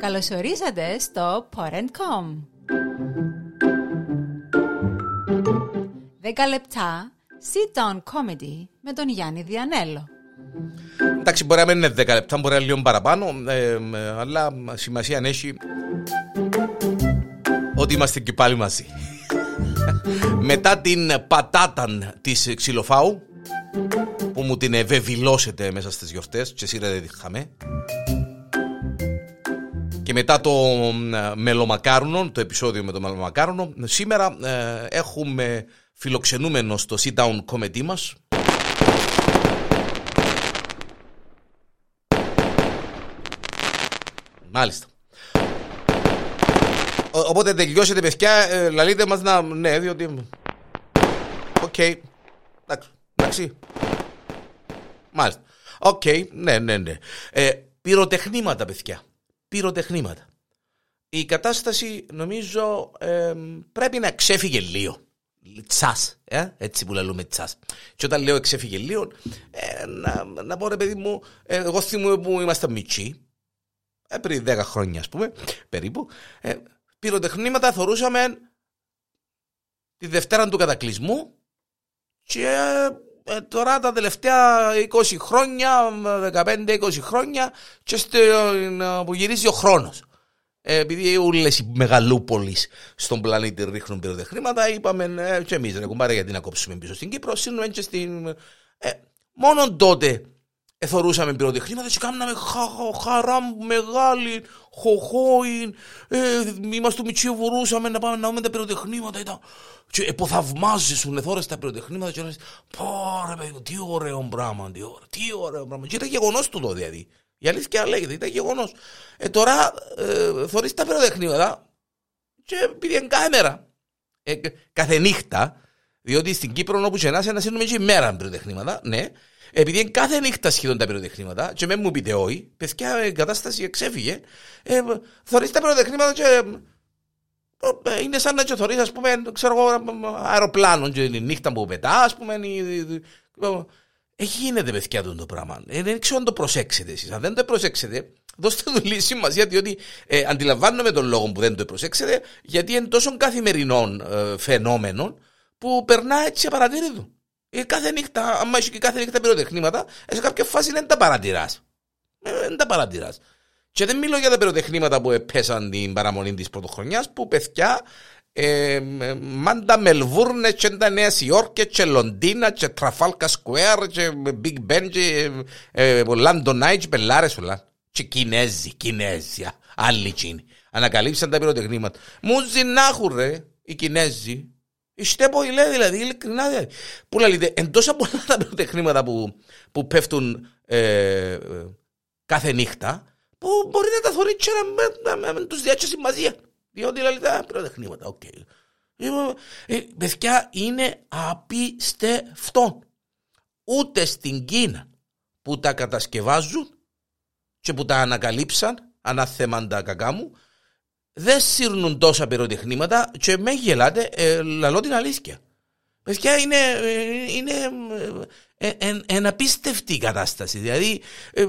Καλωσορίσατε στο Porn.com 10 λεπτά sit down comedy με τον Γιάννη Διανέλο. Εντάξει, μπορεί να μην είναι 10 λεπτά, μπορεί να είναι λίγο παραπάνω, ε, ε, αλλά σημασία έχει ότι είμαστε και πάλι μαζί. Μετά την πατάτα της ξυλοφάου, που μου την ευεβηλώσετε μέσα στις γιορτές και σίγουρα δεν τη είχαμε, και μετά το ε, μελομακάρουνο, το επεισόδιο με το μελομακάρουνο, σήμερα ε, έχουμε φιλοξενούμενο στο sit down comedy μας Μάλιστα. Ο- Οπότε τελειώσετε παιδιά, ε, λαλείτε μας να... Ναι, διότι... Οκ. Εντάξει. Εντάξει. Μάλιστα. Οκ. Ναι, ναι, ναι. Ε, πυροτεχνήματα, παιδιά. Πυροτεχνήματα. Η κατάσταση νομίζω ε, πρέπει να ξέφυγε λίγο. Τσάς, ε, έτσι που λέμε τσάς. Και όταν λέω ξέφυγε λίγο, ε, να, να πω ρε παιδί μου, ε, εγώ θυμούμαι που ήμασταν μιτσιοί, ε, πριν 10 χρόνια, ας πούμε, περίπου, ε, πυροτεχνήματα θεωρούσαμε τη Δευτέρα του κατακλυσμού και ε, τώρα τα τελευταία 20 χρόνια, 15-20 χρόνια και στο, ε, που γυρίζει ο χρόνος. Ε, επειδή όλες οι μεγαλούπολεις στον πλανήτη ρίχνουν πυροτεχνήματα, είπαμε ε, και εμείς ρε κουμπάρε γιατί να κόψουμε πίσω στην Κύπρο, σύνουμε και στην... Ε, μόνο τότε εθωρούσαμε πυροτεχνήματα και κάναμε χα, χα- χαρά μεγάλη, χοχόιν, ε, είμαστε μητσί βουρούσαμε να πάμε να δούμε τα πυροτεχνήματα ήταν, και εποθαυμάζεσουν εθώρες τα πυροτεχνήματα και λες πω ρε παιδί, τι ωραίο πράγμα, τι ωραίο, τι ωραίο πράγμα και ήταν γεγονός του το δηλαδή. Η αλήθεια λέγεται, ήταν γεγονός. Ε, τώρα ε, θωρείς τα πυροτεχνήματα και πήγαινε κάθε μέρα. Ε, κάθε νύχτα, διότι στην Κύπρο όπου και να είσαι να σύνουμε και ημέρα πυροτεχνήματα, ναι, επειδή είναι κάθε νύχτα σχεδόν τα πυροτεχνήματα, και με μου πείτε όχι, παιδιά η κατάσταση εξέφυγε, ε, θωρείς τα πυροτεχνήματα και ε, είναι σαν να και θωρείς, ας πούμε, ξέρω εγώ, αεροπλάνο και η νύχτα που πετά, ας πούμε, η- η- ε, ε, γίνεται παιδιά αυτό το πράγμα. Ε, δεν ξέρω αν το προσέξετε εσείς. Αν δεν το προσέξετε, δώστε του λίγη σημασία, διότι ε, αντιλαμβάνομαι τον λόγο που δεν το προσέξετε, γιατί είναι τόσο καθημερινών ε, φαινόμενων που περνά έτσι απαρατήρητο. Ε, κάθε νύχτα, άμα έχει και κάθε νύχτα πυροτεχνήματα, ε, σε κάποια φάση δεν τα παρατηράς. Ε, δεν τα παρατηράς. Και δεν μιλώ για τα πυροτεχνήματα που επέσαν την παραμονή της πρωτοχρονιάς, που παιδιά ε, ε, μάντα Μελβούρνες και τα Νέα Υόρκια και Λονδίνα και Τραφάλκα Σκουέρ και Big Ben και ε, Λάντον Άιτ και Πελάρες όλα. Και Κινέζοι, Κινέζοι, α, άλλοι Κίνοι. Ανακαλύψαν τα πυροτεχνήματα. Μου ζηνάχουν ρε, οι Κινέζοι. Είστε λέει δηλαδή, ειλικρινά δηλαδή. Που λέτε, εν τόσα πολλά τα πυροτεχνήματα που, που πέφτουν ε, ε, κάθε νύχτα, που μπορεί να τα θωρεί και να με, με, με τους διάτσες μαζία. Διότι λέει τα πυροτεχνήματα, οκ. Λοιπόν, ε, παιδιά, είναι απίστευτο. Ούτε στην Κίνα που τα κατασκευάζουν και που τα ανακαλύψαν, ανάθεμαν κακά μου, δεν σύρνουν τόσα πυροτεχνήματα και με γελάτε, ε, λαλώ την αλήθεια. Παιδιά, είναι, ε, είναι ε, ε, ε, εν απίστευτη η κατάσταση. Δηλαδή, ε,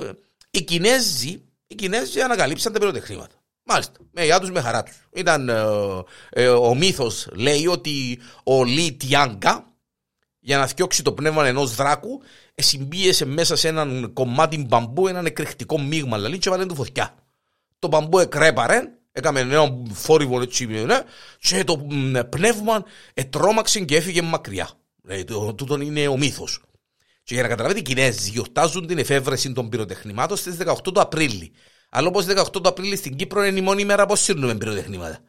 οι Κινέζοι, οι Κινέζοι ανακαλύψαν τα πυροτεχνήματα. Μάλιστα, με γεια τους, με χαρά τους. Ήταν, ε, ε, ο μύθος λέει ότι ο Λι Τιάγκα, για να φτιάξει το πνεύμα ενός δράκου, ε, συμπίεσε μέσα σε έναν κομμάτι μπαμπού έναν εκρηκτικό μείγμα, δηλαδή, και βάλε του φωτιά. Το μπαμπού εκρέπαρε, έκαμε ένα φόρυβο έτσι, ναι, και το μ, πνεύμα ετρώμαξε και έφυγε μακριά. Δηλαδή, το, τούτον είναι ο μύθος. Και για να καταλάβετε, οι Κινέζοι γιορτάζουν την εφεύρεση των πυροτεχνημάτων στις 18 του Απρίλη. Αλλά όπως 18 του Απρίλη στην Κύπρο είναι η μόνη μέρα που σύρνουμε πυροτεχνήματα.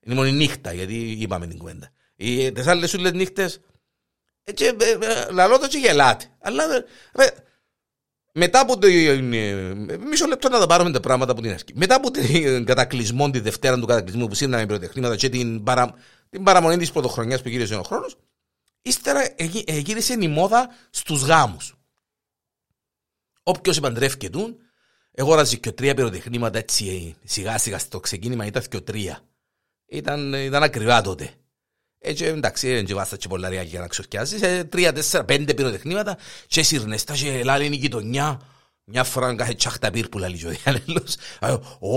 Είναι η μόνη νύχτα, γιατί είπαμε την κουβέντα. Οι, τις άλλες ούλες νύχτες, ε, και, ε, ε, λαλώ το και γελάτε. Αλλά, ε, ρε, μετά από την. ε, Μισό λεπτό να τα πάρουμε τα πράγματα από την αρχή. Μετά από την κατακλυσμό, τη Δευτέρα του κατακλυσμού που σύρναμε πυροτεχνήματα και την, παρα, την παραμονή της πρωτοχρονιάς που γύρισε ο χρόνος, ύστερα εγύ- ε, γύρισε η μόδα στους γάμους. Όποιος επαντρεύκεται, αγόραζε και τρία πυροτεχνήματα έτσι ε, σιγά σιγά στο ξεκίνημα ήταν και τρία. Ήταν, ήταν ακριβά τότε. Έτσι, εντάξει, δεν και βάστα και πολλά ρεάλ για να ξορκιάσεις. Ε, τρία, τέσσερα, πέντε πυροτεχνήματα και σύρνες τα και λάλη είναι η γειτονιά. Μια φορά κάθε τσάχτα πυρ που λέει ο Διανέλος. Ω,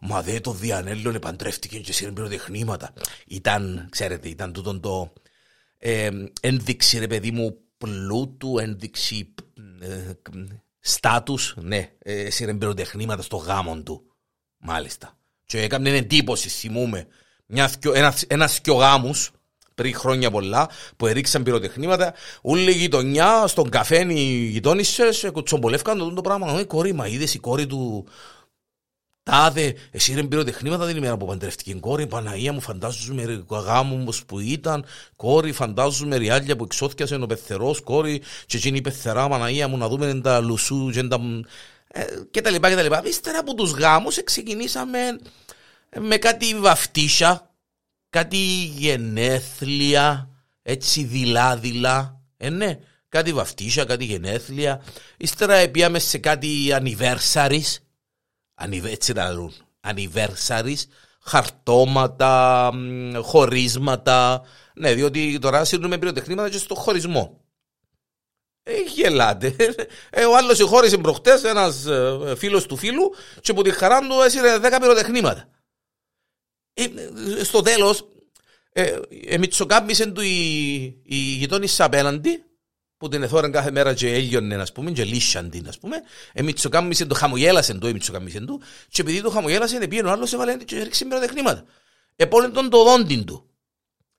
μα δε το Διανέλο παντρεύτηκε και σύρεν πυροτεχνήματα Ήταν, ξέρετε, ήταν τούτο το ε, ένδειξη ρε παιδί μου πλούτου, ένδειξη ε, στάτους. Ναι, ε, σύρεν πυροτεχνήματα στο γάμο του. Μάλιστα. Και έκανε εντύπωση, θυμούμε ένα, ένας και γάμους πριν χρόνια πολλά που έριξαν πυροτεχνήματα. Όλη η γειτονιά στον καφέ οι γειτόνισσες κουτσομπολεύκαν το, το πράγμα. Ε, κόρη, μα είδες η κόρη του. Τάδε, εσύ είναι πυροτεχνήματα την ημέρα που παντρευτική κόρη. Παναγία μου, φαντάζομαι γάμος που ήταν. Κόρη, φαντάζομαι ριάλια που εξώθιασε ο πεθερός. Κόρη, και εκείνη η πεθερά, Παναγία μου, να δούμε τα λουσού και τα. Ε, και τα λοιπά και τα λοιπά. Ύστερα από τους γάμους ξεκινήσαμε με κάτι βαφτίσια κάτι γενέθλια, έτσι δειλά-δειλά. Ε, ναι, κάτι βαφτίσια, κάτι γενέθλια. Ύστερα πήγαμε σε κάτι anniversaries. Έτσι τα λούν. Anniversaries. Χαρτώματα, χωρίσματα. Ναι, διότι τώρα σύρνουμε πυροτεχνήματα και στο χωρισμό. Ε, γελάτε. Ε, ο άλλος χώρισε προχτές ένας ε, φίλος του φίλου και που τη χαρά του έσυρε 10 πυροτεχνήματα. Ε, στο τέλος, ε, ε, τους η, η γειτόνισσα απέναντι, που την εθώραν κάθε μέρα και έλειωνε, ας πούμε, και λύσαν την, ας πούμε, ε, μητσοκάμισε το, χαμογέλασε το, μητσοκάμισε του, και επειδή το χαμογέλασε, πήγαινε ο άλλος έβαλε και έριξε πυροτεχνήματα. Επόλε τον το δόντι του.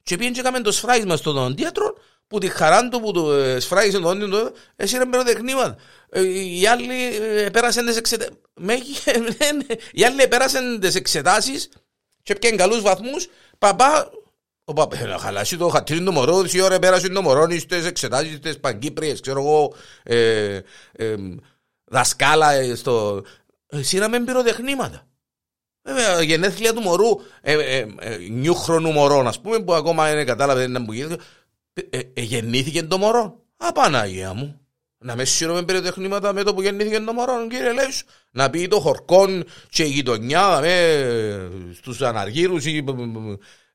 Και πήγαινε και έκαμε το σφράγισμα στο δοντίατρο, που τη χαρά του που του ε, σφράγισε το δόντι του, έσυρε πυροτεχνήματα. Ε, οι άλλοι πέρασαν τις εξετάσεις, οι άλλοι πέρασαν τις εξετάσεις και πιάνε καλούς βαθμούς, παπά, ο παπά, να χαλάσει το χατήρι του μωρό, η ώρα πέρασε το μωρό, στις εξετάσεις, στις παγκύπριες, ξέρω εγώ, ε, ε, δασκάλα, ε, στο... Σύραμε πυροτεχνήματα. Βέβαια, γενέθλια του μωρού, ε, ε, ε, νιούχρονου μωρό, ας πούμε, που ακόμα δεν κατάλαβε δεν ήταν που γίνεται. Ε, ε, γεννήθηκε το μωρό. Απαναγία μου. Να μες σύρουμε πυροτεχνήματα με το που γεννήθηκε το μωρό, κύριε Λέους. Να πει το χορκόν και η γειτονιά με στους αναργύρους ή,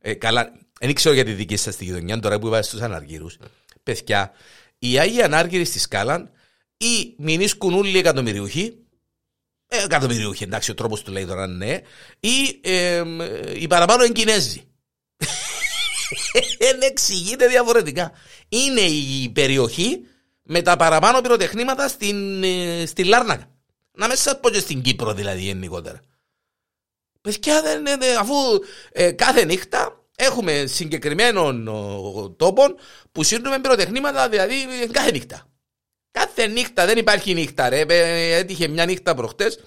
ε, καλά, δεν ξέρω για τη δική σας τη γειτονιά τώρα που είπατε στους αναργύρους. Παιδιά, οι Άγιοι Ανάργυροι στη σκάλα ή μηνίσκουν όλοι εκατομμυριούχοι, ε, εκατομμυριούχοι εντάξει ο τρόπος του λέει τώρα ναι, ή ε, οι παραπάνω είναι Κινέζοι. Δεν εξηγείται διαφορετικά. Είναι η περιοχή με τα παραπάνω πυροτεχνήματα στην, ε, στη Λάρνακα. Να μέσα σας πω και στην Κύπρο δηλαδή γενικότερα. Παιδιά δεν είναι, αφού ε, κάθε νύχτα έχουμε συγκεκριμένων τόπων που σύρνουμε πυροτεχνήματα δηλαδή κάθε νύχτα. Κάθε νύχτα, δεν υπάρχει νύχτα ρε. Έτυχε μια νύχτα προχτές,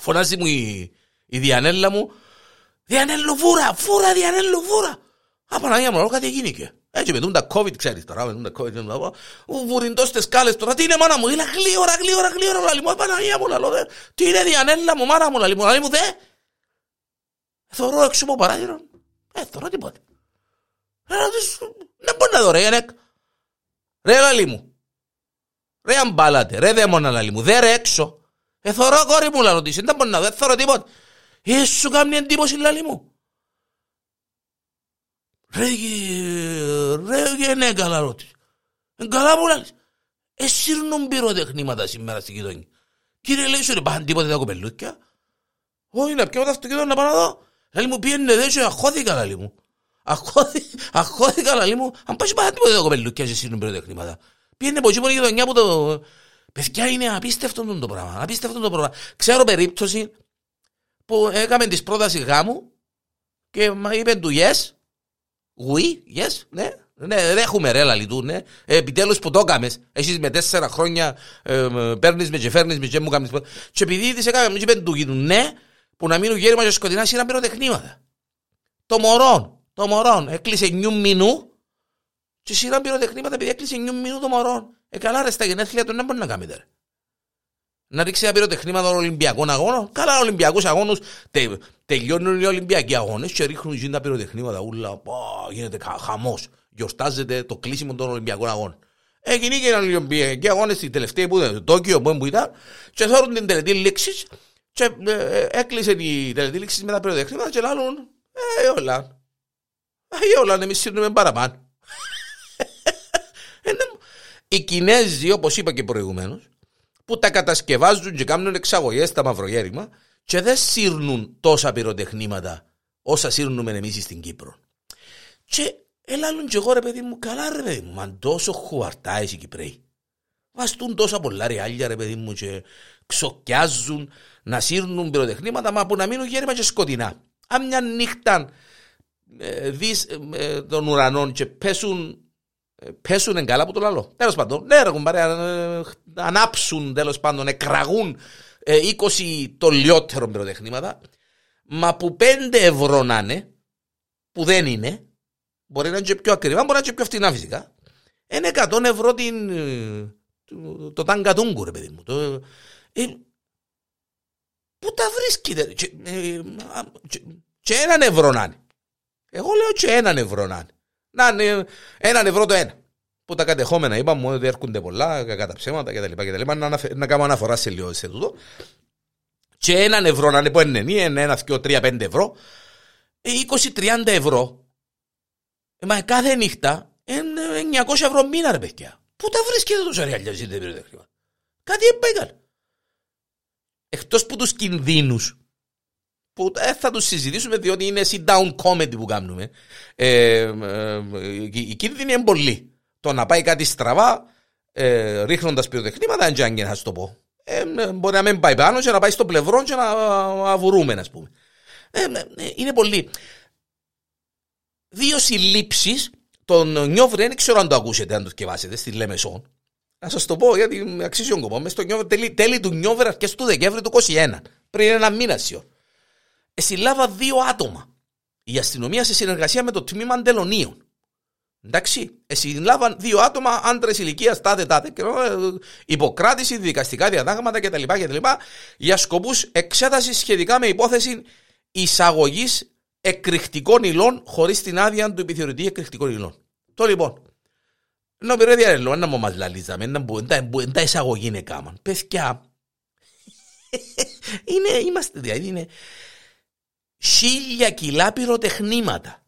φωνάζει μου η, η Διανέλα μου, Διανέλου φούρα, φούρα Διανέλου φούρα. Απαναγία μου, κάτι γίνηκε. Έτσι με τα COVID, ξέρεις τώρα, με τα COVID, βουρυντός στις σκάλες τώρα, τι είναι μάνα μου, είναι γλύωρα, γλύωρα, γλύωρα, λαλί μου, Παναγία μου, λαλό, δε, τι είναι διανέλα μου, μάνα μου, λαλί μου, λαλί μου, δε. Θωρώ έξω από παράθυρο, ε, θωρώ τίποτε. Ε, δεν μπορεί να δω ρε, γενέκ. Ρε, λαλί μου. Ρε, αμπάλατε, ρε, δαίμονα, λαλί μου, δε ρε έξω. Ε, θωρώ κόρη μου, λαλό της, δεν μπορεί να δω, δεν θωρώ τίποτε. Ε, σου κάνει εντύπωση, λαλί μου. Ρε, ρε γενέκα λαλό της. Καλά που λάλης. Εσύρνουν πυροτεχνήματα σήμερα στην γειτονιά. Κύριε λέει σου ρε πάνε τίποτε τα κοπελούκια. Όχι να πιω τα αυτοκίνητα να πάω να δω. Λάλη μου πιένε δε και αχώθηκα λάλη μου. Αχώθηκα λάλη μου. Αν πάει πάνε τίποτε τα κοπελούκια και εσύρνουν πυροτεχνήματα. Πιένε από εκεί μόνο γειτονιά που το... Παιδιά είναι απίστευτο το πράγμα. Απίστευτο το πράγμα. Ξέρω περίπτωση που έκαμε τις πρόταση γάμου και είπε του yes Oui, yes, ναι. Ναι, δεν έχουμε ρε λαλιτού, ναι. Ε, Επιτέλους που το έκαμες. Εσύ με τέσσερα χρόνια ε, παίρνεις με και φέρνεις με και μου κάνεις. Και επειδή τη έκαμε, μου είπε του γύρου, ναι, που να μείνουν γέρμα και σκοτεινά σειρά πυροτεχνήματα. Το μωρό, το μωρό, έκλεισε νιου μηνού και σειρά πυροτεχνήματα επειδή έκλεισε νιου μηνού το μωρό. Ε, καλά, ρε, στα γενέθλια του δεν μπορεί να κάνει τώρα να ρίξει ένα πυροτεχνήμα των Ολυμπιακών αγώνων. Καλά, Ολυμπιακούς αγώνους τε, τελειώνουν οι Ολυμπιακοί αγώνες και ρίχνουν γίνει τα πυροτεχνήματα. Ούλα, πω, γίνεται χαμός. Γιορτάζεται το κλείσιμο των Ολυμπιακών αγώνων. Έγινε και έναν Ολυμπιακοί αγώνες στην τελευταία που ήταν, το Τόκιο που ήταν, και θέλουν την τελετή λήξης. Και ε, έκλεισε η τελετή λήξης με τα πυροτεχνήματα και λάλλουν, ε, όλα. Ε, όλα, εμείς σύρνουμε παραπάνω. Ε, οι Κινέζοι, όπως είπα και προηγουμένως, που τα κατασκευάζουν και κάνουν εξαγωγές στα μαυρογέρημα και δεν σύρνουν τόσα πυροτεχνήματα όσα σύρνουμε εμείς στην Κύπρο. Και έλαλουν και εγώ ρε παιδί μου, καλά ρε παιδί μου, μα τόσο χουαρτά οι Κυπρέοι. Βαστούν τόσα πολλά ριάλια ρε παιδί μου και ξοκιάζουν να σύρνουν πυροτεχνήματα, μα που να μείνουν γέρμα και σκοτεινά. Αν μια νύχτα ε, δεις ε, ε, των ουρανών και πέσουν πέσουν καλά από το λαλό. Τέλος πάντων, ναι, ρε κουμπάρε, ανάψουν τέλος πάντων, εκραγούν 20 το λιότερο πυροτεχνήματα, μα που 5 ευρώ να είναι, που δεν είναι, μπορεί να είναι και πιο ακριβά, μπορεί να είναι και πιο φτηνά φυσικά, είναι 100 ευρώ την, το, το ταγκατούγκου, ρε παιδί μου. Το, ε, πού τα βρίσκεται, και, ε, και, και έναν ευρώ να είναι. Εγώ λέω και έναν ευρώ να είναι. Να είναι έναν ευρώ το ένα. Που τα κατεχόμενα είπαμε ότι έρχονται πολλά, κατά ψέματα κτλ. κτλ. Να, να κάνω αναφορά σε λίγο σε τούτο. Και έναν ευρώ να είναι που είναι ένα, ένα, δύο, τρία, πέντε ευρώ. 20-30 ε, ευρώ. Ε, μα κάθε νύχτα είναι 900 ευρώ μήνα ρε παιδιά. Πού τα βρίσκεται τόσο ρεαλιά δεν πήρε χρήμα. Κάτι έμπαιγαν. Εκτός που τους κινδύνους που ε, θα τους συζητήσουμε διότι είναι sit down comedy που κάνουμε. Ε, ε, η κίνδυνη είναι πολύ. Το να πάει κάτι στραβά ε, ρίχνοντας πυροτεχνήματα δεν να το πω. Ε, μπορεί να μην πάει πάνω και να πάει στο πλευρό και να αβουρούμε ας πούμε. Ε, ε, είναι πολύ. Δύο συλλήψεις τον Νιόβρη, δεν ξέρω αν το ακούσετε, αν το σκεφάσετε, στη Λεμεσόν. Να σας το πω γιατί αξίζει τον κόπο. τέλη, τέλη του Νιόβρη, αρχές του Δεκέμβρη του 2021. Πριν ένα μήνα σιω. Εσυλάβα δύο άτομα. Η αστυνομία σε συνεργασία με το τμήμα Αντελωνίων. Εντάξει, εσυλάβαν δύο άτομα, άντρες ηλικίας τάδε τάδε, και, ε, υποκράτηση, δικαστικά διατάγματα κτλ. κτλ για σκοπούς εξέτασης σχετικά με υπόθεση εισαγωγής εκρηκτικών υλών χωρίς την άδεια του επιθεωρητή εκρηκτικών υλών. Το λοιπόν. Να πει ρε διαρρελό, να μου μας λαλίζαμε, να μπουν τα εισαγωγή είναι κάμαν. Παιδιά, είναι, είμαστε δηλαδή, είναι χίλια κιλά πυροτεχνήματα.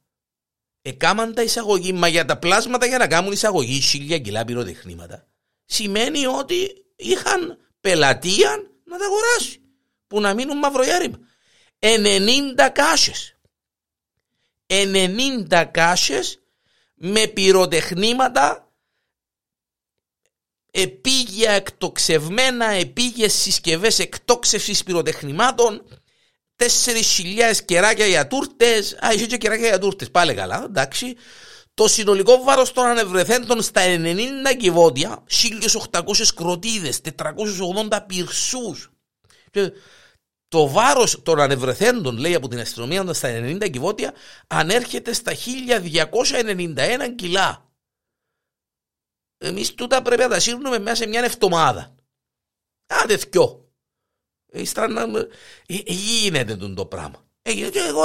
Εκάμαν τα εισαγωγή, μα για τα πλάσματα για να κάνουν εισαγωγή χίλια κιλά πυροτεχνήματα. Σημαίνει ότι είχαν πελατεία να τα αγοράσει. Που να μείνουν μαυρογιάρημα. 90 κάσες. 90 κάσες με πυροτεχνήματα επίγεια εκτοξευμένα, επίγειες συσκευές εκτόξευσης πυροτεχνημάτων 4.000 κεράκια για τούρτες. Α, είχε και κεράκια για τούρτες. Πάλι καλά, εντάξει. Το συνολικό βάρος των ανεβρεθέντων στα 90 κυβότια, 1.800 κροτίδες, 480 πυρσούς. Το βάρος των ανεβρεθέντων, λέει από την αστυνομία, στα 90 κυβότια, ανέρχεται στα 1.291 κιλά. Εμείς τούτα πρέπει να τα σύρνουμε μέσα σε μια εβδομάδα. Άντε θκιό. Ύστερα γίνεται το πράγμα. Έγινε και εγώ,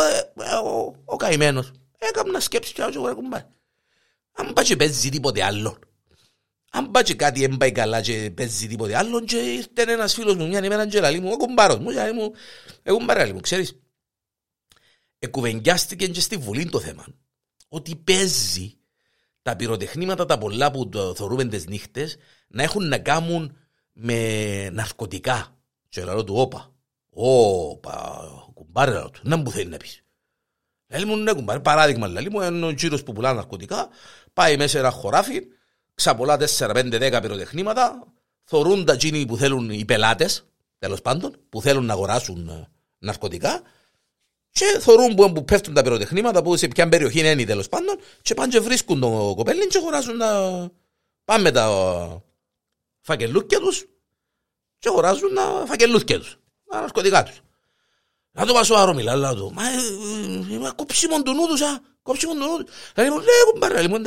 ο, ο καημένος, έκανα σκέψη και εγώ ρε κουμπάρ. Αν πάει και παίζει τίποτε άλλο. Αν πάει και κάτι δεν πάει καλά και παίζει τίποτε άλλο και ήρθε ένας φίλος μου μια ημέρα και λέει μου, ο κουμπάρος μου, λέει μου, εγώ κουμπάρ, μου, ξέρεις. Εκουβεντιάστηκε και στη Βουλή το θέμα. Ότι παίζει τα πυροτεχνήματα τα πολλά που το θεωρούμε τις νύχτες να έχουν να κάνουν με ναρκωτικά και λέω του όπα. Όπα, κουμπάρε λέω του. Να μου θέλει να πεις. Λέει μου ναι κουμπάρε, παράδειγμα λέει μου, είναι ο κύριος που πουλά ναρκωτικά, πάει μέσα ένα χωράφι, ξαπολά 4-5-10 πυροτεχνήματα, θωρούν τα τζίνι που θέλουν οι πελάτες, τέλος πάντων, που θέλουν να αγοράσουν ε, ναρκωτικά, και θωρούν που, που πέφτουν τα πυροτεχνήματα, που σε ποια περιοχή είναι τέλος πάντων, και πάνε και βρίσκουν το κοπέλι και αγοράζουν τα... Πάμε τα φακελούκια τους και αγοράζουν τα φακελούθια τους, τα ναρκωτικά τους. Να το πάσω άρο μιλά, λέω του. Μα ε, ε, κόψιμον του νους τους, α, κόψιμον του νους τους. Λέει μου, ναι, κουμπάρα, λοιπόν,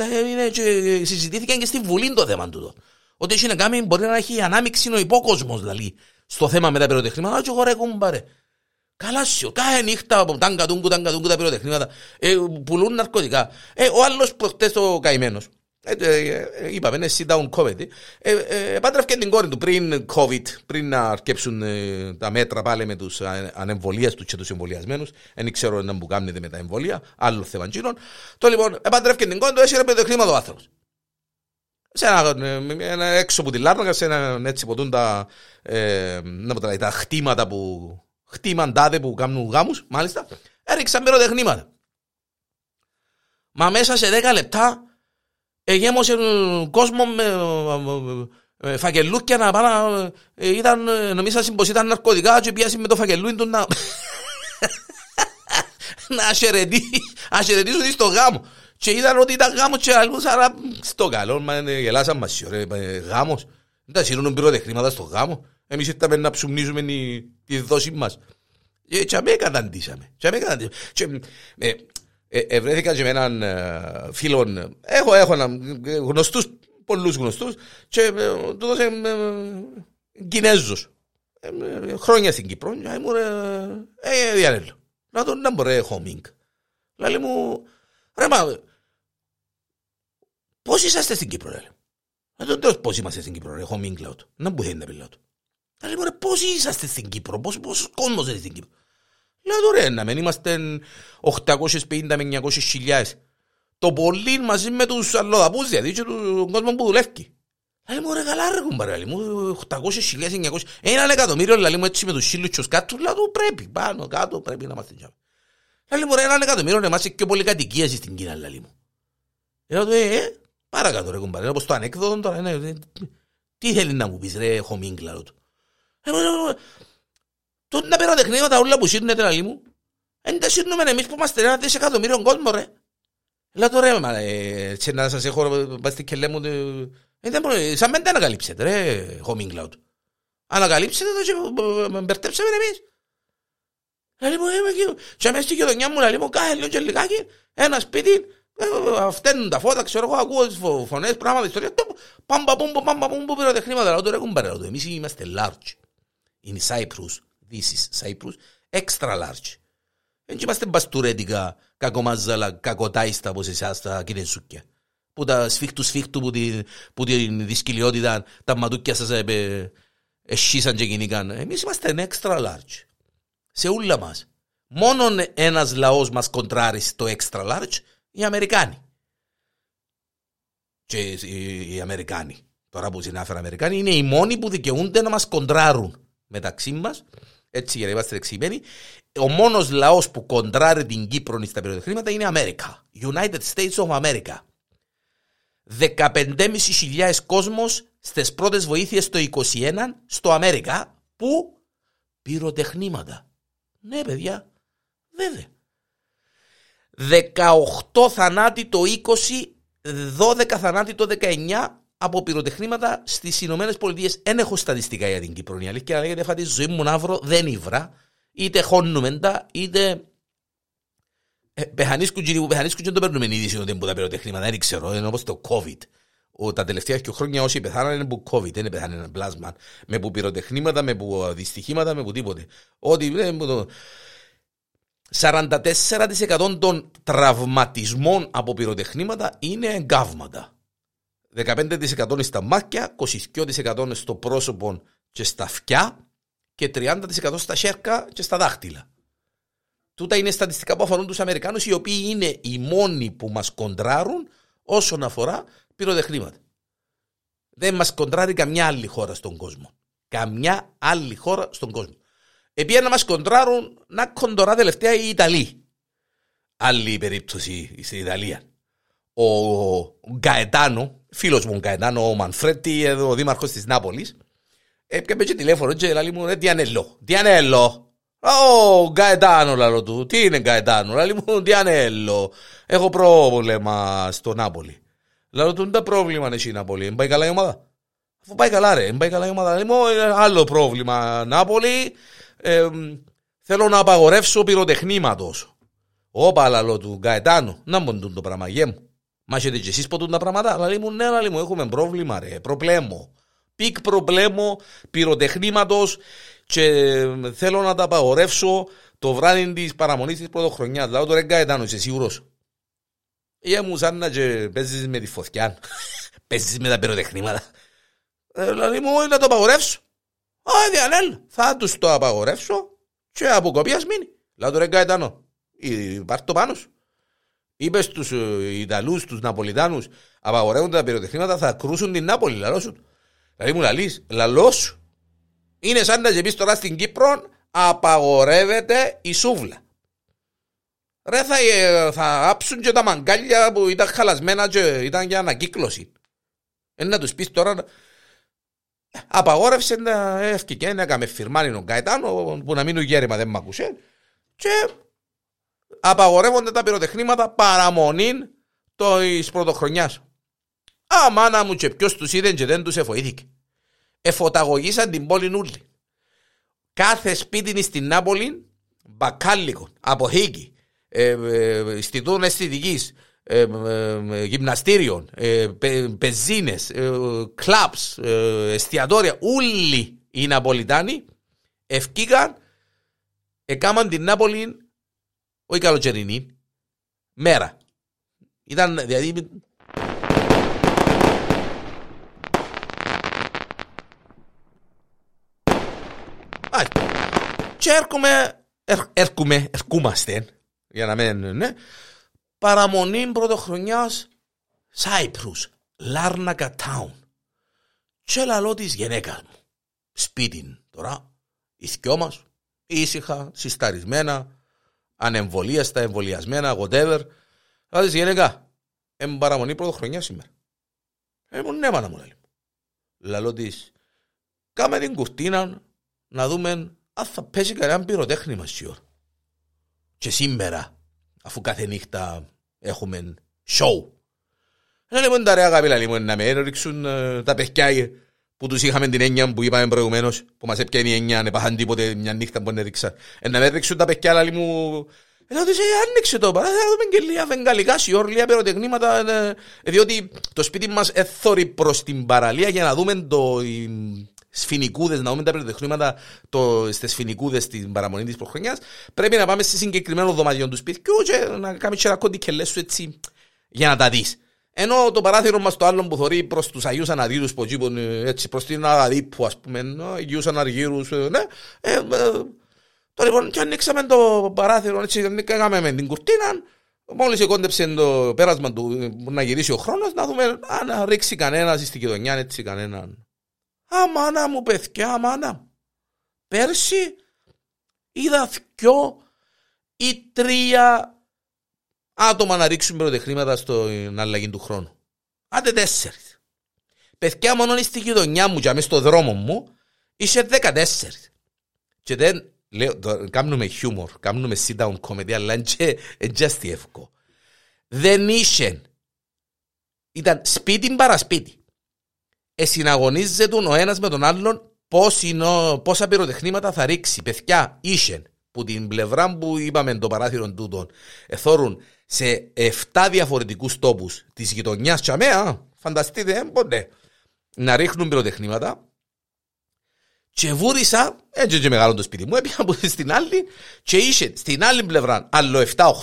συζητήθηκαν και στη Βουλή το θέμα του. Ότι έχει να κάνει, μπορεί να έχει ανάμειξη ο υπόκοσμος, δηλαδή, στο θέμα με τα πυροτεχνήματα. Και εγώ ρε κουμπάρε, Καλά σου, κάθε νύχτα από τάγκα τούγκου, τάγκα τούγκου τα πυροτεχνήματα, ε, πουλούν ναρκωτικά. Ε, ο άλλος προχτές ο καημένος, ε, ε, ε, είπαμε, είναι sit down comedy. Επάντρευκε την κόρη του πριν COVID, πριν να αρκέψουν τα μέτρα πάλι με τους ανεμβολίες τους και τους εμβολιασμένους. Δεν ξέρω να μου κάνετε με τα εμβολία, άλλος θέμα Το λοιπόν, επάντρευκε την κόρη του, έσυρε με το χρήμα του άνθρωπος. σε ένα, ένα, έξω από τη Λάρνακα, σε ένα έτσι ποτούν τα, ε, να πω, τα, τα χτήματα που, χτήμαντάδε που κάνουν γάμους, μάλιστα, έριξαν πυροτεχνήματα. Μα μέσα σε 10 λεπτά εγέμωσε κόσμο με, με φακελούκια να πάνε, ήταν, νομίζα πως ήταν ναρκωτικά και πιάσει με το φακελούιν του να... να ασχερετήσουν στο γάμο. Και είδαν ότι ήταν γάμος και αλλούς, άρα στο καλό, μα γελάσαν μας, ρε, γάμος. Δεν τα σύρουν πυροτεχνήματα στο γάμο. Εμείς ήρθαμε να ψουμνίζουμε τη δόση μας. Και αμέ καταντήσαμε. Και αμέ καταντήσαμε. Και, ε, ε, ευρέθηκα και με έναν ε, φίλο, έχω, έχω ένα, γνωστούς, πολλούς γνωστούς και ε, του δώσε ε, Κινέζος. Ε, χρόνια στην Κύπρο. Και μου ρε, ε, διανέλω. Να τον να μπορεί χόμινγκ. Λέει μου, ρε μα, πώς είσαστε στην Κύπρο, λέει. Να τον τέλος πώς είμαστε στην Κύπρο, ρε, χόμινγκ, λέω του. Να μπορεί να πει, λέω του. Λέει μου, ρε, πώς είσαστε στην Κύπρο, πώς, πώς κόσμος είναι στην Κύπρο. Λέω του, ρε, να μην είμαστε 850 με 900 χιλιάδες. Το πολύ μαζί με τους αλλοδαπούς, δηλαδή, και τον κόσμο που δουλεύει. Λέει μου, ρε, καλά ρε κουμπάρε, λέει μου, 800 χιλιάδες, 900, έναν εκατομμύριο, λέει μου, έτσι με τους σύλλους και τους κάτω, λέω του, πρέπει, πάνω, κάτω, πρέπει να είμαστε τζάμε. Λέει μου, ρε, έναν εκατομμύριο, είμαστε και πολύ κατοικίες στην Κίνα, λέει μου. Λέω του, ε, ε, παρακάτω ρε κουμπάρε, όπως το ανέκδοτο τώρα, ναι, τι θέλεις να μου πεις ρε, χομίγκλα, λέω του. Τον να πέρα τεχνήματα όλα που σύρνετε να μου. Εν τα σύρνουμε εμείς που είμαστε ένα δισεκατομμύριο κόσμο ρε. Λέω τώρα μα έτσι να σας έχω πας και λέμε ότι σαν μέντε ανακαλύψετε ρε homing cloud. Ανακαλύψετε το και μπερτέψαμε εμείς. Λέει μου είμαι εκεί και αμέσως στη γειτονιά μου λέει μου κάθε λίγο και λιγάκι ένα σπίτι φταίνουν τα φώτα, ξέρω εγώ, ακούω τις φωνές, πράγματα, ιστορία, πάμπα πούμπο, πάμπα πούμπο, πυροτεχνήματα, λέω τώρα έχουν παρέλα, εμείς είμαστε large. Είναι Cyprus, this is Cyprus, extra large. Δεν είμαστε μπαστουρέτικα, κακομάζαλα, κακοτάιστα όπως εσάς τα κινεσούκια. Που τα σφίχτου σφίχτου που, τη, που την δυσκολιότητα τα ματούκια σας ε, εσχίσαν και κινήκαν. Εμείς είμαστε extra large. Σε όλα μας. Μόνο ένας λαός μας κοντράρει στο extra large, οι Αμερικάνοι. Και οι Αμερικάνοι, τώρα που συνάφερα Αμερικάνοι, είναι οι μόνοι που δικαιούνται να μας κοντράρουν μεταξύ μας έτσι για να είμαστε εξημένοι, ο μόνος λαός που κοντράρει την Κύπρο στα χρήματα είναι η Αμέρικα. United States of America. 15.500 κόσμος στις πρώτες βοήθειες το 21 στο Αμέρικα που πυροτεχνήματα. Ναι, παιδιά, βέβαια. 18 θανάτοι το 20, 12 θανάτοι το 19 από πυροτεχνήματα στις Ηνωμένες Πολιτείες. Δεν έχω στατιστικά για την Κύπρο. Η αλήθεια λέγεται ότι τη ζωή μου να βρω δεν ήβρα. Είτε χώνουμε τα, είτε. Ε, πεχανίσκουν και πεχανίσκουν και δεν το παίρνουμε είδηση ότι είναι τα πυροτεχνήματα. Δεν ξέρω, είναι όπως το COVID. Ο, τα τελευταία και χρόνια όσοι πεθάναν είναι που COVID, δεν πεθάναν ένα πλάσμα. Με που πυροτεχνήματα, με που δυστυχήματα, με που τίποτε. Ό,τι. 44% των τραυματισμών από πυροτεχνήματα είναι εγκάβματα. 15% στα μάτια, 22% στο πρόσωπο και στα αυτιά και 30% στα σέρκα και στα δάχτυλα. Τούτα είναι στατιστικά που αφορούν τους Αμερικάνους, οι οποίοι είναι οι μόνοι που μας κοντράρουν όσον αφορά πυροτεχνήματα. Δεν μας κοντράρει καμιά άλλη χώρα στον κόσμο. Καμιά άλλη χώρα στον κόσμο. Επειδή να μας κοντράρουν να κοντορά τελευταία οι Ιταλοί. Άλλη περίπτωση στην Ιταλία. Ο Γκαετάνο, φίλος μου Καετάνο, ο Μανφρέτη, ο δήμαρχος της Νάπολης, έπιαμε και τηλέφωνο και λέει μου, Διανέλο, Διανέλο. Ω, Γκαετάνο, λαλό του, τι είναι Γκαετάνο, λέει μου, Διανέλο, έχω πρόβλημα στο Νάπολη. Λαλό του, δεν πρόβλημα είναι εσύ Νάπολη, δεν πάει καλά η ομάδα. Αφού πάει καλά ρε, δεν πάει καλά η ομάδα. Λέει μου, άλλο πρόβλημα Νάπολη, ε, θέλω να απαγορεύσω πυροτεχνήματος. Όπα λαλό του Γκαετάνο, να μου το πράγμα, γε μου. Μα έχετε και εσείς ποτούν τα πράγματα. Αλλά μου, ναι, αλλά μου έχουμε πρόβλημα ρε, προβλέμω. Πικ προβλέμω πυροτεχνήματος και θέλω να τα απαγορεύσω το βράδυ της παραμονής της πρωτοχρονιά. Δηλαδή το ρεγκα ήταν, είσαι σίγουρος. Ή μου σαν να και παίζεις με τη φωτιά. παίζεις με τα πυροτεχνήματα. Δηλαδή μου, να το απαγορεύσω. Α, διανέλ, θα τους το απαγορεύσω και από κοπίας μείνει. Δηλαδή το ρεγκα ήταν, πάρ' το πάνω σου. Είπες στου Ιταλούς, στου Ναπολιτάνους, απαγορεύονται τα πυροτεχνήματα, θα κρούσουν την Νάπολη. Λαλός σου. Δηλαδή μου λαλείς, λαλός σου. Είναι σαν να πει τώρα στην Κύπρο, απαγορεύεται η σούβλα. Ρε θα, ε, θα άψουν και τα μαγκάλια που ήταν χαλασμένα και ήταν για ανακύκλωση. Είναι να τους πεις τώρα απαγόρευσε να έφυγε να έκαμε φυρμάνι τον Καετάνο που να μείνουν γέρημα δεν μ' ακούσε και απαγορεύονται τα πυροτεχνήματα παραμονή της πρωτοχρονιάς. Α, μάνα μου και ποιος τους είδε και δεν τους εφοήθηκε. Εφωταγωγήσαν την πόλη νουλή. Κάθε σπίτι στην Νάπολη, μπακάλικο, αποθήκη, ε, ε, Ινστιτούτων Αισθητικής, ε, γυμναστήριων, πεζίνες, κλαμπς, εστιατόρια, όλοι οι Ναπολιτάνοι ευκήκαν, έκαναν την Νάπολη, όχι καλοκαιρινή, μέρα. Ήταν δηλαδή Και έρχομαι, έρχομαι, ερχόμαστε για να μην, ναι, παραμονή πρωτοχρονιάς Σάιπρους, Λάρνακα Τάουν. Και λαλό της γενέκας μου, σπίτι τώρα, οι θκιό μας, ήσυχα, συσταρισμένα, ανεμβολίαστα, εμβολιασμένα, whatever. Λαλό της γενέκα, εμ παραμονή πρωτοχρονιά σήμερα. Ε, μου ναι, μάνα μου λέει. Λαλό της, κάμε την κουρτίνα να δούμε αν θα πέσει κανένα πυροτέχνημα σιωρ και σήμερα, αφού κάθε νύχτα έχουμε show. Να λέμε τα ρε αγάπη, λέμε να με ρίξουν ε, τα παιχνιά που τους είχαμε την έννοια που είπαμε προηγουμένως, που μας έπιανε η έννοια, να πάχαν τίποτε μια νύχτα που έριξαν. Ε, να με ρίξουν τα παιχνιά, λέει μου, ενώ τους άνοιξε το παρά, θα δούμε και λίγα βεγγαλικά σιόρ, λίγα πυροτεχνήματα, ε, διότι το σπίτι μας έθωρει προς την παραλία για να δούμε το, σφινικούδες, να δούμε τα πυροτεχνήματα στις σφινικούδες στην παραμονή της προχρονιά, πρέπει να πάμε σε συγκεκριμένο δωμάτιο του σπιτιού και να κάνουμε και ένα κόντικελέ σου έτσι για να τα δεις. Ενώ το παράθυρο μας το άλλο που θωρεί προς τους Αγίους Αναδίδου που τζίπουν έτσι προς την Αγαδίπου, ας πούμε, Αγίους Αναργύρους, ε, ναι. Ε, ε, τώρα λοιπόν, και ανοίξαμε το παράθυρο, έτσι, ανοίξαμε με την κουρτίνα, Μόλις κόντεψε το πέρασμα του να γυρίσει ο χρόνος, να δούμε αν ρίξει κανένας στην κοινωνία, έτσι κανέναν Αμάνα μου παιδιά, αμάνα μου. Πέρσι είδα δυο ή τρία άτομα να ρίξουν πυροτεχνήματα στην αλλαγή του χρόνου. Άντε τέσσερις. Παιδιά μόνο στη γειτονιά μου και μέσα στο δρόμο μου είσαι δεκατέσσερις. Και δεν, λέω, κάνουμε χιούμορ, κάνουμε sit down comedy, αλλά είναι εύκολο. Δεν είσαι. Ήταν σπίτι παρασπίτι εσυναγωνίζεται ο ένας με τον άλλον πόσα πυροτεχνήματα θα ρίξει. Παιδιά, ίσεν που την πλευρά που είπαμε το παράθυρο τούτων εθώρουν σε 7 διαφορετικούς τόπους της γειτονιάς τσαμέα, φανταστείτε, ε, ποτέ, να ρίχνουν πυροτεχνήματα. Και βούρισα, έτσι και μεγάλο το σπίτι μου, έπια από στην άλλη και είσαι στην άλλη πλευρά άλλο 7-8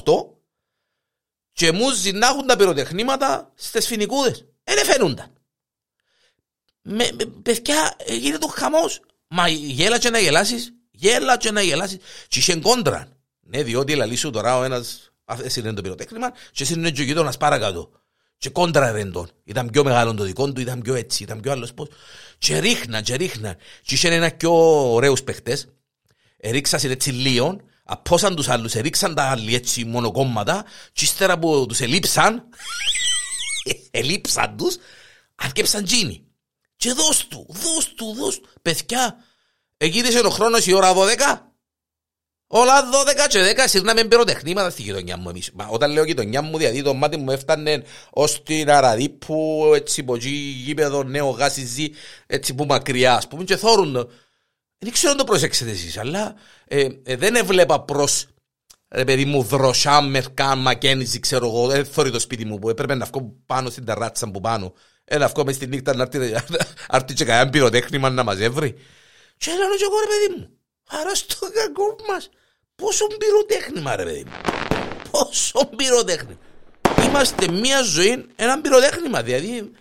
και μου ζηνάχουν τα πυροτεχνήματα στις φοινικούδες. Δεν φαίνονταν με, με, παιδιά, γίνεται το χαμός. Μα γέλα και να γελάσεις, γέλα και να γελάσεις. Και είχε κόντρα. Ναι, διότι λαλή σου τώρα ο ένα είναι το πυροτέχνημα και εσύ είναι και ο γείτονας παρακάτω. Και κόντρα δεν τον. Ήταν πιο μεγάλο το δικό του, ήταν πιο έτσι, ήταν πιο άλλος πώς. Και ρίχναν, και ρίχναν. Και είχε ένα πιο ωραίους παίχτες. Ερίξασαν έτσι λίγο, απόσαν τους άλλους, ερίξαν τα άλλοι έτσι μονοκόμματα και ύστερα που τους ελείψαν, ελείψαν τους, αρκέψαν τζίνι. Και δώσ' του, δώσ' του, δώσ' του. Παιδιά, εγύρισε ο χρόνος η ώρα 12. Όλα 12 και 10 σύρναμε πυροτεχνήματα στη γειτονιά μου εμείς. Μα όταν λέω γειτονιά μου, δηλαδή το μάτι μου έφτανε ως την Αραδίπου, έτσι που εκεί γήπεδο νέο γάσιζι, έτσι που μακριά, ας πούμε, και θόρουν. Δεν ξέρω αν το προσέξετε εσείς, αλλά ε, ε, δεν έβλεπα προς ρε παιδί μου δροσιά, μερκά, μακένιζι, ξέρω εγώ, δεν θόρει το σπίτι μου που έπρεπε να βγω πάνω στην τεράτσα που πάνω ένα βγω μες στη νύχτα να έρθει και κανένα πυροτέχνημα να μας έβρει. Και έλα και εγώ ρε παιδί μου, άρα στο κακό μας, πόσο πυροτέχνημα ρε παιδί μου. Πόσο πυροτέχνημα. Είμαστε μία ζωή, ένα πυροτέχνημα, δηλαδή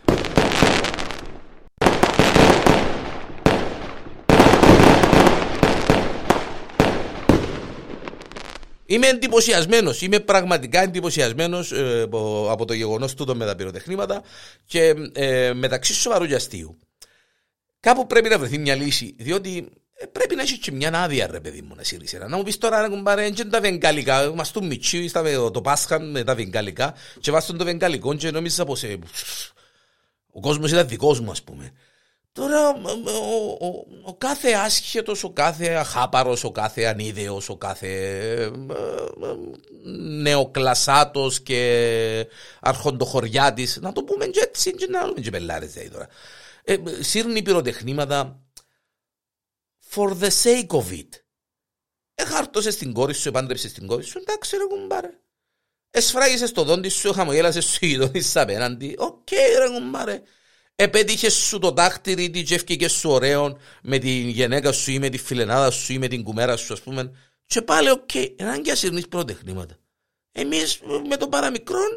Είμαι εντυπωσιασμένος. Είμαι πραγματικά εντυπωσιασμένος ε, από, από το γεγονός τούτο με τα πυροτεχνήματα και ε, μεταξύ σοβαρού και αστείου. Κάπου πρέπει να βρεθεί μια λύση, διότι ε, πρέπει να έχεις και μια άδεια, ρε παιδί μου, να σύρεις Να μου πεις τώρα, να κουμπάρε, και τα βεγγαλικά, μας του μιτσί, το Πάσχα με τα βεγγαλικά, και βάστον το βεγγαλικό, και νόμιζα πω ε, ο κόσμος ήταν δικός μου, ας πούμε. Τώρα ο, ο, ο, ο κάθε άσχετος, ο κάθε αχάπαρος, ο κάθε ανίδεος, ο κάθε ε, ε, νεοκλασάτος και αρχοντοχωριάτης, να το πούμε και έτσι, και να λέμε και πελάρε τώρα. Ε, σύρνει πυροτεχνήματα for the sake of it. Εχάρτωσες στην κόρη σου, επάντρεψες στην κόρη σου, εντάξει ρε κουμπάρε. Εσφράγισες το δόντι σου, χαμογέλασες σου γειτονίσσα απέναντι. Οκ ρε κουμπάρε. Επέτυχες σου το δάχτυρι τη και σου ωραίο με την γυναίκα σου ή με τη φιλενάδα σου ή με την κουμέρα σου, ας πούμε. Και πάλι, οκ, okay, ανάγκη συρνεί πυροτεχνήματα. Εμείς με τον παραμικρόν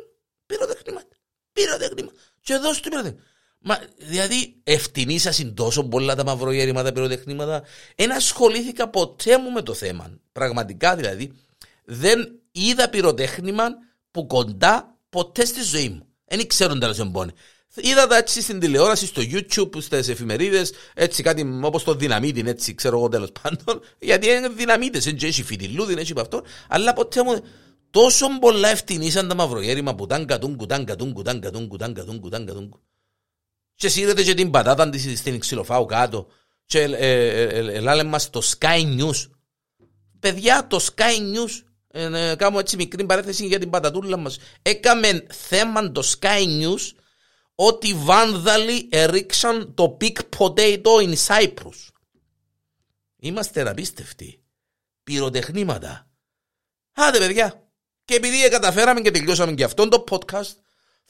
πυροτεχνήματα. Πυροτεχνήματα. Και εδώ στο πυροτεχνήματα. Μα, δηλαδή, ευθυνήσασαν τόσο πολλά τα μαυρογέρημα, τα πυροτεχνήματα. Δεν ασχολήθηκα ποτέ μου με το θέμα. Πραγματικά δηλαδή, δεν είδα πυροτέχνημα που κοντά ποτέ στη ζωή μου. Δεν ξέρουν τέλο εμπόνε. Είδα τα έτσι στην τηλεόραση, στο YouTube, στις εφημερίδες, έτσι κάτι όπως το δυναμίτι, έτσι ξέρω εγώ τέλος πάντων. Γιατί είναι δυναμίτες, δεν έχει φιτιλούδι, δεν έχει αυτό. Αλλά ποτέ μου τόσο πολλά ευθυνήσαν τα μαυρογέρημα που ταν κατούν, κουτάν, κατούν, κουτάν, κατούν, κουτάν, κατούν, κουτάν, κατούν. Και σύρετε και την πατάτα στην ξυλοφάου κάτω. Και ελάλε μας το Sky News. Παιδιά, το Sky News ε, κάνω έτσι μικρή παρέθεση για την πατατούλα μας. Έκαμε θέμα το Sky News ότι βάνδαλοι ερίξαν το big potato in Cyprus. Είμαστε απίστευτοι. Πυροτεχνήματα. Άντε παιδιά. Και επειδή καταφέραμε και τελειώσαμε και αυτόν το podcast,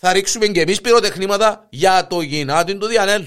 θα ρίξουμε και εμείς πυροτεχνήματα για το γυνάτι του Διανέλ.